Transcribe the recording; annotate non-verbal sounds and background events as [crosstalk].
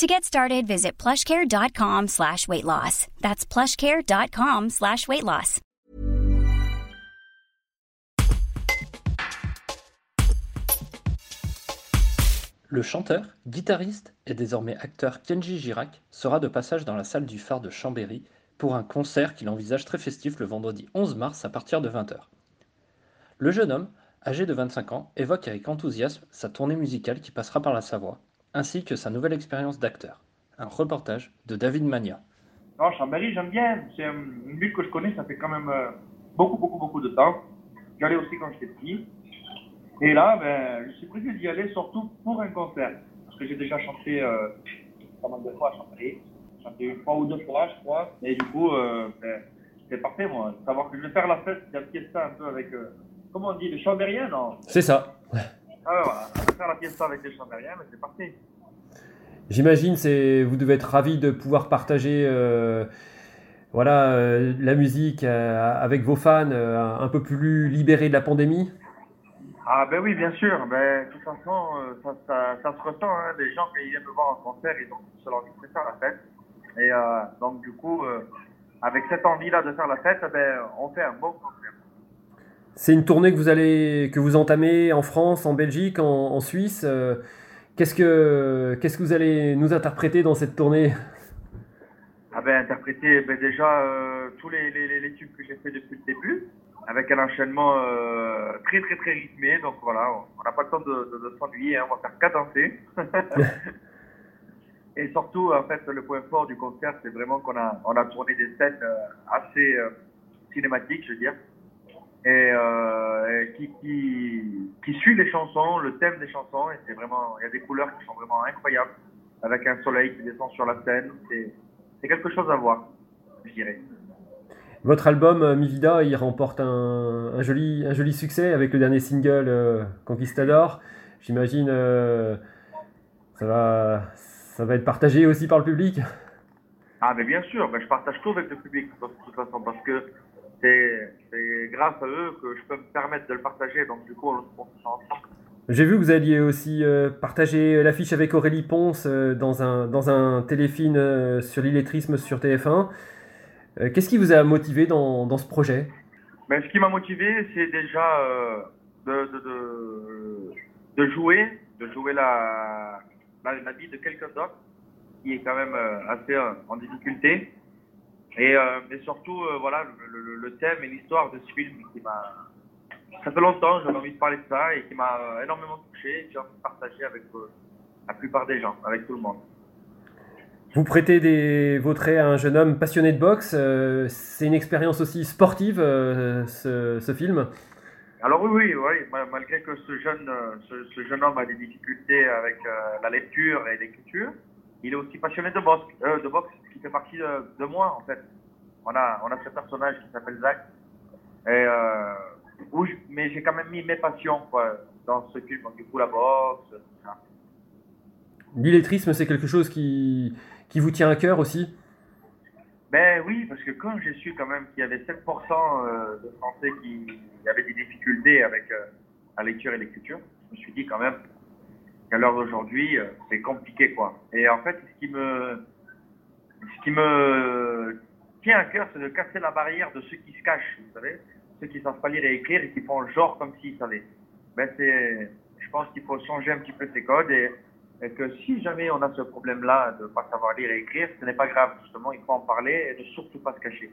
To get started, visit plushcare.com slash weight loss. That's plushcare.com slash weight loss. Le chanteur, guitariste et désormais acteur Kenji Girac sera de passage dans la salle du phare de Chambéry pour un concert qu'il envisage très festif le vendredi 11 mars à partir de 20h. Le jeune homme, âgé de 25 ans, évoque avec enthousiasme sa tournée musicale qui passera par la Savoie ainsi que sa nouvelle expérience d'acteur. Un reportage de David Mania. Non, Chambéry, j'aime bien. C'est une ville que je connais, ça fait quand même euh, beaucoup, beaucoup, beaucoup de temps. J'y allais aussi quand j'étais petit. Et là, ben, je suis prévu d'y aller surtout pour un concert. Parce que j'ai déjà chanté euh, pas mal de fois à Chambéry. J'ai chanté une fois ou deux fois, je crois. Et du coup, euh, ben, c'est parfait, moi. Savoir que je vais faire la fête, la fiesta un peu avec, euh, comment on dit, les Chambériens, non? C'est ça. Voilà, faire la fiesta avec les Chambériens, mais c'est parti. J'imagine c'est vous devez être ravi de pouvoir partager euh, voilà euh, la musique euh, avec vos fans un peu plus libérés de la pandémie. Ah ben oui, bien sûr. Ben, de toute façon, ça, ça, ça se ressent. Hein. Les gens, ils viennent me voir en concert, ils ont sur envie de faire la fête. Et donc, du coup, avec cette envie-là de faire la fête, ben, on fait un bon concert. C'est une tournée que vous allez que vous entamez en France, en Belgique, en, en Suisse. euh, Qu'est-ce que qu'est-ce que vous allez nous interpréter dans cette tournée? Ah ben, interpréter ben, déjà euh, tous les, les, les- tubes que j'ai fait depuis le début, avec un enchaînement euh, très très très rythmé. Donc voilà, on n'a pas le temps de, de, de s'ennuyer, hein, on va faire qu'adanser. [laughs] Et surtout, en fait, le point fort du concert, c'est vraiment qu'on a, on a tourné des scènes assez cinématiques, je veux dire, et, euh, et qui, qui, qui suit les chansons, le thème des chansons, et c'est vraiment, il y a des couleurs qui sont vraiment incroyables, avec un soleil qui descend sur la scène, c'est, quelque chose à voir, je dirais. Votre album euh, Mi Vida, il remporte un, un joli un joli succès avec le dernier single euh, Conquistador. J'imagine euh, ça va ça va être partagé aussi par le public. Ah, mais bien sûr, ben, je partage tout avec le public, de toute façon, parce que c'est, grâce à eux que je peux me permettre de le partager, donc du coup, on, se ensemble. J'ai vu que vous alliez aussi euh, partager l'affiche avec Aurélie Ponce euh, dans, un, dans un téléfilm euh, sur l'illettrisme sur TF1. Euh, Qu'est-ce qui vous a motivé dans, dans ce projet? Ben, ce qui m'a motivé, c'est déjà de, de, de, de jouer, de jouer la, la, la vie de quelqu'un d'autre qui est quand même assez en difficulté. Et, euh, mais surtout, euh, voilà, le, le, le thème et l'histoire de ce film qui m'a. Ça fait longtemps, j'avais envie de parler de ça et qui m'a euh, énormément touché. et J'ai envie de partager avec euh, la plupart des gens, avec tout le monde. Vous prêtez des, vos traits à un jeune homme passionné de boxe. euh, C'est une expérience aussi sportive, euh, ce, ce film? Alors oui, oui, oui, ma- malgré que ce jeune, ce, ce jeune homme a des difficultés avec euh, la lecture et l'écriture, il est aussi passionné de boxe, euh, de boxe, qui fait partie de, de moi en fait. On a, on a ce personnage qui s'appelle Zach, et euh, où je- mais j'ai quand même mis mes passions quoi, dans ce film, donc du coup la boxe, tout ça. L'illettrisme, c'est quelque chose qui, qui vous tient à cœur aussi? Ben oui, parce que quand j'ai su quand même qu'il y avait 7% euh, de Français qui avaient des difficultés avec euh, la lecture et l'écriture, je me suis dit quand même qu'à l'heure d'aujourd'hui, euh, c'est compliqué quoi. Et en fait, ce qui me, ce qui me tient à cœur, c'est de casser la barrière de ceux qui se cachent, vous savez, ceux qui savent pas lire et écrire et qui font genre comme s'ils savaient. Ben c'est, je pense qu'il faut changer un petit peu ces codes et, que si jamais on a ce problème-là de pas savoir lire et écrire, ce n'est pas grave. Justement, il faut en parler et ne surtout pas se cacher.